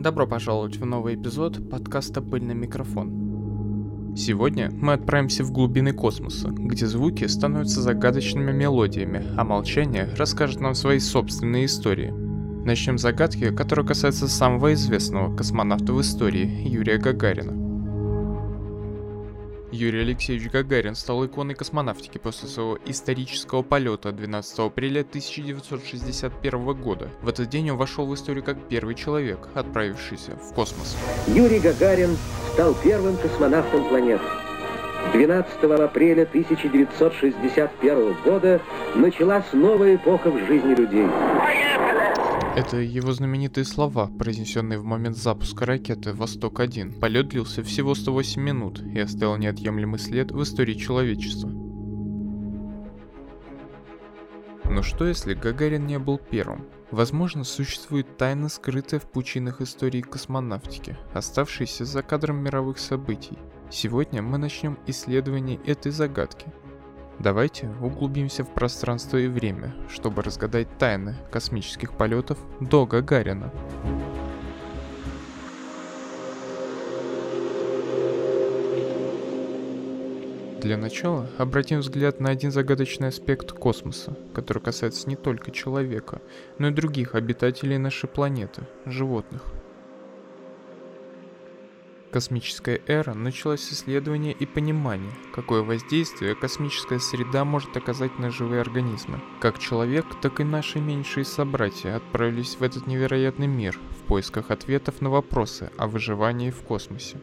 Добро пожаловать в новый эпизод подкаста «Пыльный микрофон». Сегодня мы отправимся в глубины космоса, где звуки становятся загадочными мелодиями, а молчание расскажет нам свои собственные истории. Начнем с загадки, которая касается самого известного космонавта в истории Юрия Гагарина. Юрий Алексеевич Гагарин стал иконой космонавтики после своего исторического полета 12 апреля 1961 года. В этот день он вошел в историю как первый человек, отправившийся в космос. Юрий Гагарин стал первым космонавтом планеты. 12 апреля 1961 года началась новая эпоха в жизни людей. Это его знаменитые слова, произнесенные в момент запуска ракеты «Восток-1». Полет длился всего 108 минут и оставил неотъемлемый след в истории человечества. Но что если Гагарин не был первым? Возможно, существует тайна, скрытая в пучинах истории космонавтики, оставшаяся за кадром мировых событий. Сегодня мы начнем исследование этой загадки – Давайте углубимся в пространство и время, чтобы разгадать тайны космических полетов до Гагарина. Для начала обратим взгляд на один загадочный аспект космоса, который касается не только человека, но и других обитателей нашей планеты, животных – Космическая эра началась с исследования и понимания, какое воздействие космическая среда может оказать на живые организмы. Как человек, так и наши меньшие собратья отправились в этот невероятный мир в поисках ответов на вопросы о выживании в космосе.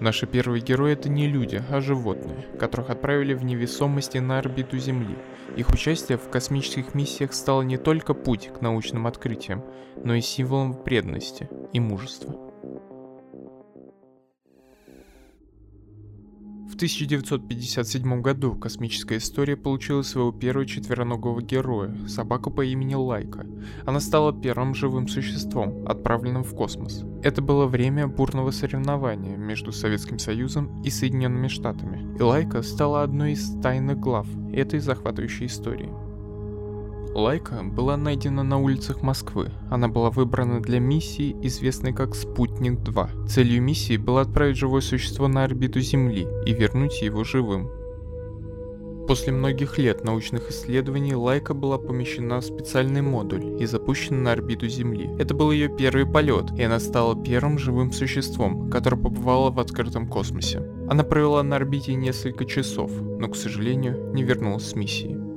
Наши первые герои это не люди, а животные, которых отправили в невесомости на орбиту Земли. Их участие в космических миссиях стало не только путь к научным открытиям, но и символом преданности и мужества. В 1957 году космическая история получила своего первого четвероногого героя, собаку по имени Лайка. Она стала первым живым существом, отправленным в космос. Это было время бурного соревнования между Советским Союзом и Соединенными Штатами, и Лайка стала одной из тайных глав этой захватывающей истории. Лайка была найдена на улицах Москвы. Она была выбрана для миссии, известной как «Спутник-2». Целью миссии было отправить живое существо на орбиту Земли и вернуть его живым. После многих лет научных исследований Лайка была помещена в специальный модуль и запущена на орбиту Земли. Это был ее первый полет, и она стала первым живым существом, которое побывало в открытом космосе. Она провела на орбите несколько часов, но, к сожалению, не вернулась с миссии.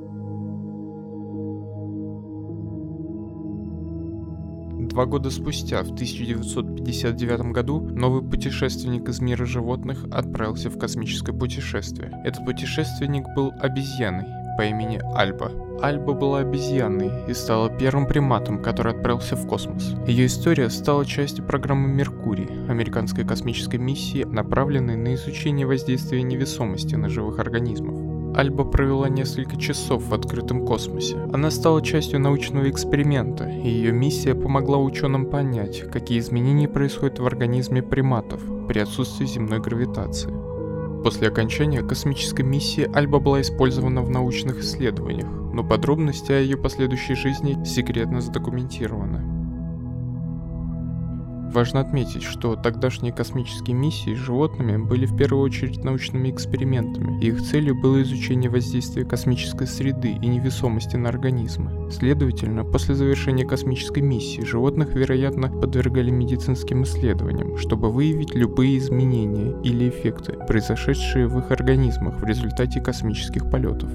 Два года спустя, в 1959 году, новый путешественник из мира животных отправился в космическое путешествие. Этот путешественник был обезьяной по имени Альба. Альба была обезьяной и стала первым приматом, который отправился в космос. Ее история стала частью программы «Меркурий» американской космической миссии, направленной на изучение воздействия невесомости на живых организмов. Альба провела несколько часов в открытом космосе. Она стала частью научного эксперимента, и ее миссия помогла ученым понять, какие изменения происходят в организме приматов при отсутствии земной гравитации. После окончания космической миссии Альба была использована в научных исследованиях, но подробности о ее последующей жизни секретно задокументированы. Важно отметить, что тогдашние космические миссии с животными были в первую очередь научными экспериментами, и их целью было изучение воздействия космической среды и невесомости на организмы. Следовательно, после завершения космической миссии животных, вероятно, подвергали медицинским исследованиям, чтобы выявить любые изменения или эффекты, произошедшие в их организмах в результате космических полетов.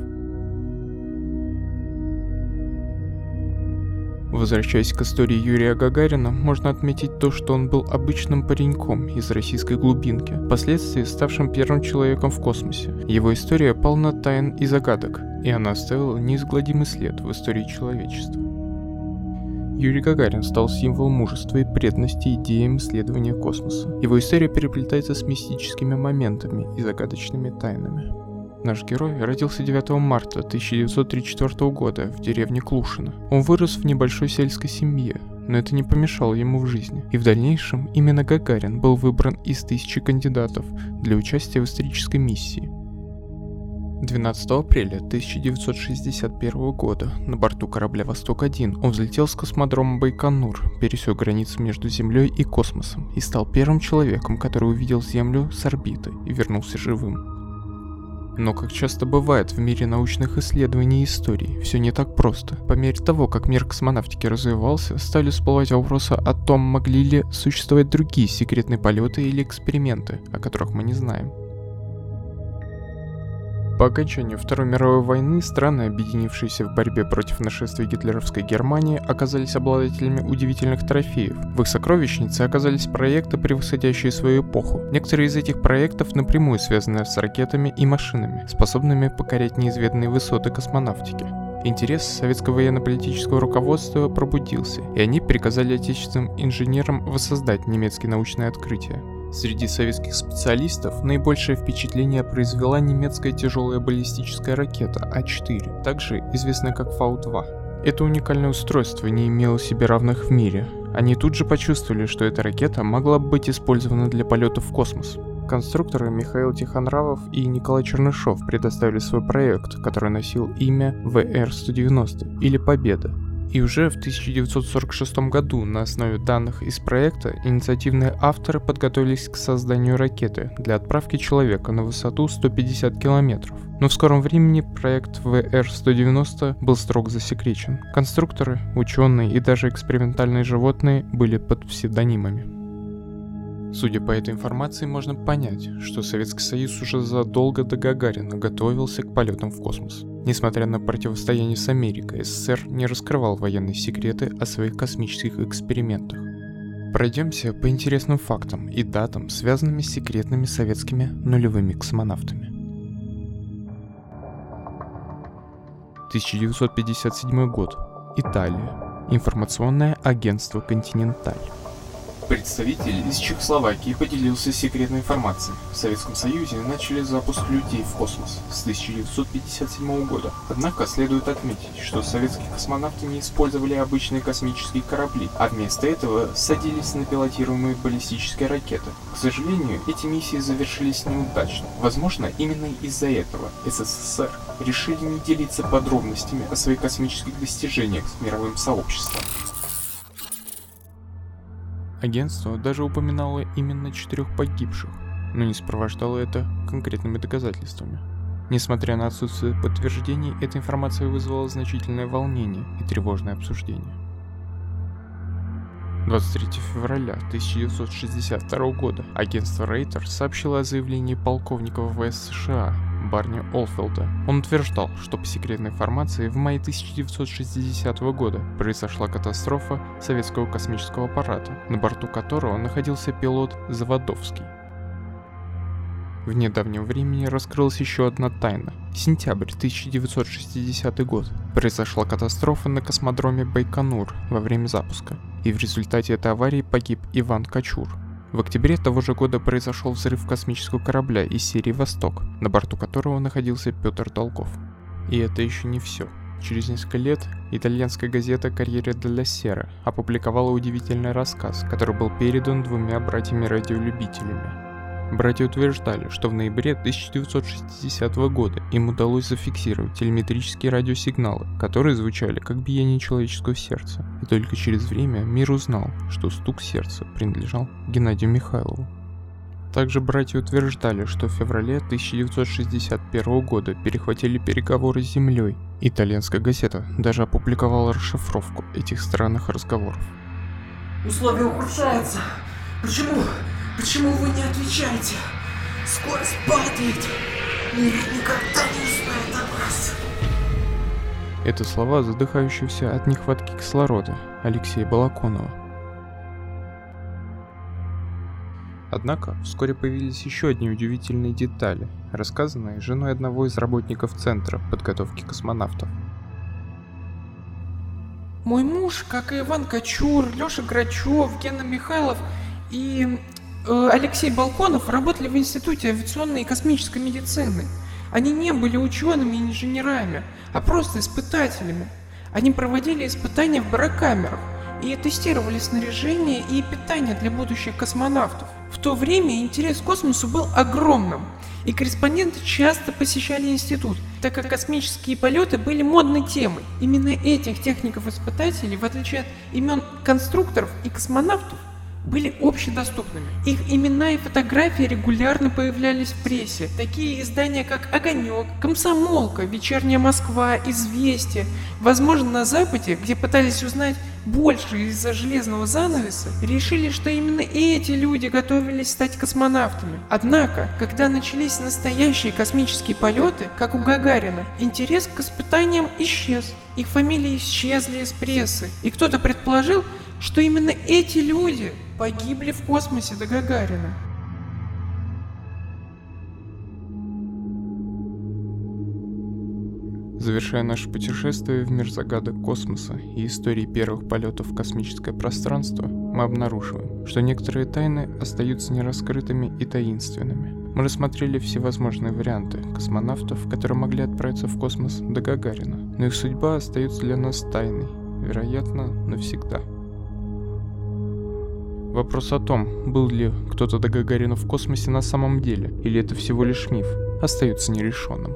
Возвращаясь к истории Юрия Гагарина, можно отметить то, что он был обычным пареньком из российской глубинки, впоследствии ставшим первым человеком в космосе. Его история полна тайн и загадок, и она оставила неизгладимый след в истории человечества. Юрий Гагарин стал символом мужества и преданности идеям исследования космоса. Его история переплетается с мистическими моментами и загадочными тайнами. Наш герой родился 9 марта 1934 года в деревне Клушино. Он вырос в небольшой сельской семье, но это не помешало ему в жизни. И в дальнейшем именно Гагарин был выбран из тысячи кандидатов для участия в исторической миссии. 12 апреля 1961 года на борту корабля «Восток-1» он взлетел с космодрома Байконур, пересек границу между Землей и космосом и стал первым человеком, который увидел Землю с орбиты и вернулся живым. Но как часто бывает в мире научных исследований и историй, все не так просто. По мере того, как мир космонавтики развивался, стали всплывать вопросы о том, могли ли существовать другие секретные полеты или эксперименты, о которых мы не знаем. По окончанию Второй мировой войны страны, объединившиеся в борьбе против нашествия гитлеровской Германии, оказались обладателями удивительных трофеев. В их сокровищнице оказались проекты, превосходящие свою эпоху. Некоторые из этих проектов напрямую связаны с ракетами и машинами, способными покорять неизведанные высоты космонавтики. Интерес советского военно-политического руководства пробудился, и они приказали отечественным инженерам воссоздать немецкие научные открытия. Среди советских специалистов наибольшее впечатление произвела немецкая тяжелая баллистическая ракета А-4, также известная как Фау-2. Это уникальное устройство не имело себе равных в мире. Они тут же почувствовали, что эта ракета могла быть использована для полета в космос. Конструкторы Михаил Тихонравов и Николай Чернышов предоставили свой проект, который носил имя ВР-190 или Победа. И уже в 1946 году на основе данных из проекта инициативные авторы подготовились к созданию ракеты для отправки человека на высоту 150 километров. Но в скором времени проект ВР-190 был строго засекречен. Конструкторы, ученые и даже экспериментальные животные были под псевдонимами. Судя по этой информации, можно понять, что Советский Союз уже задолго до Гагарина готовился к полетам в космос. Несмотря на противостояние с Америкой, СССР не раскрывал военные секреты о своих космических экспериментах. Пройдемся по интересным фактам и датам, связанными с секретными советскими нулевыми космонавтами. 1957 год. Италия. Информационное агентство «Континенталь». Представитель из Чехословакии поделился секретной информацией. В Советском Союзе начали запуск людей в космос с 1957 года. Однако следует отметить, что советские космонавты не использовали обычные космические корабли, а вместо этого садились на пилотируемые баллистические ракеты. К сожалению, эти миссии завершились неудачно. Возможно, именно из-за этого СССР решили не делиться подробностями о своих космических достижениях с мировым сообществом. Агентство даже упоминало именно четырех погибших, но не сопровождало это конкретными доказательствами. Несмотря на отсутствие подтверждений, эта информация вызвала значительное волнение и тревожное обсуждение. 23 февраля 1962 года агентство Рейтер сообщило о заявлении полковника ВВС США Барни Олфилда. Он утверждал, что по секретной информации в мае 1960 года произошла катастрофа советского космического аппарата, на борту которого находился пилот Заводовский. В недавнем времени раскрылась еще одна тайна. Сентябрь 1960 год. Произошла катастрофа на космодроме Байконур во время запуска, и в результате этой аварии погиб Иван Качур, в октябре того же года произошел взрыв космического корабля из серии «Восток», на борту которого находился Петр Толков. И это еще не все. Через несколько лет итальянская газета «Карьере делла Сера» опубликовала удивительный рассказ, который был передан двумя братьями-радиолюбителями Братья утверждали, что в ноябре 1960 года им удалось зафиксировать телеметрические радиосигналы, которые звучали как биение человеческого сердца. И только через время мир узнал, что стук сердца принадлежал Геннадию Михайлову. Также братья утверждали, что в феврале 1961 года перехватили переговоры с Землей. Итальянская газета даже опубликовала расшифровку этих странных разговоров. Условия ухудшаются. Почему? Почему вы не отвечаете? Скорость падает. Мир никогда не узнает о вас. Это слова задыхающегося от нехватки кислорода Алексея Балаконова. Однако вскоре появились еще одни удивительные детали, рассказанные женой одного из работников Центра подготовки космонавтов. Мой муж, как и Иван Кочур, Леша Грачев, Гена Михайлов и Алексей Балконов работали в Институте авиационной и космической медицины. Они не были учеными и инженерами, а просто испытателями. Они проводили испытания в барокамерах и тестировали снаряжение и питание для будущих космонавтов. В то время интерес к космосу был огромным, и корреспонденты часто посещали институт, так как космические полеты были модной темой. Именно этих техников-испытателей, в отличие от имен конструкторов и космонавтов, были общедоступными. Их имена и фотографии регулярно появлялись в прессе. Такие издания, как «Огонек», «Комсомолка», «Вечерняя Москва», «Известия». Возможно, на Западе, где пытались узнать больше из-за железного занавеса, решили, что именно эти люди готовились стать космонавтами. Однако, когда начались настоящие космические полеты, как у Гагарина, интерес к испытаниям исчез. Их фамилии исчезли из прессы, и кто-то предположил, что именно эти люди погибли в космосе до Гагарина. Завершая наше путешествие в мир загадок космоса и истории первых полетов в космическое пространство, мы обнаруживаем, что некоторые тайны остаются нераскрытыми и таинственными. Мы рассмотрели всевозможные варианты космонавтов, которые могли отправиться в космос до Гагарина, но их судьба остается для нас тайной, вероятно, навсегда. Вопрос о том, был ли кто-то до Гагарина в космосе на самом деле, или это всего лишь миф, остается нерешенным.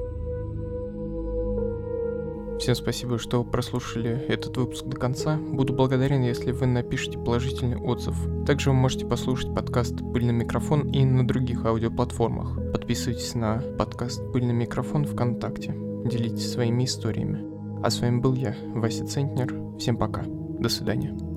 Всем спасибо, что прослушали этот выпуск до конца. Буду благодарен, если вы напишите положительный отзыв. Также вы можете послушать подкаст «Пыльный микрофон» и на других аудиоплатформах. Подписывайтесь на подкаст «Пыльный микрофон» ВКонтакте. Делитесь своими историями. А с вами был я, Вася Центнер. Всем пока. До свидания.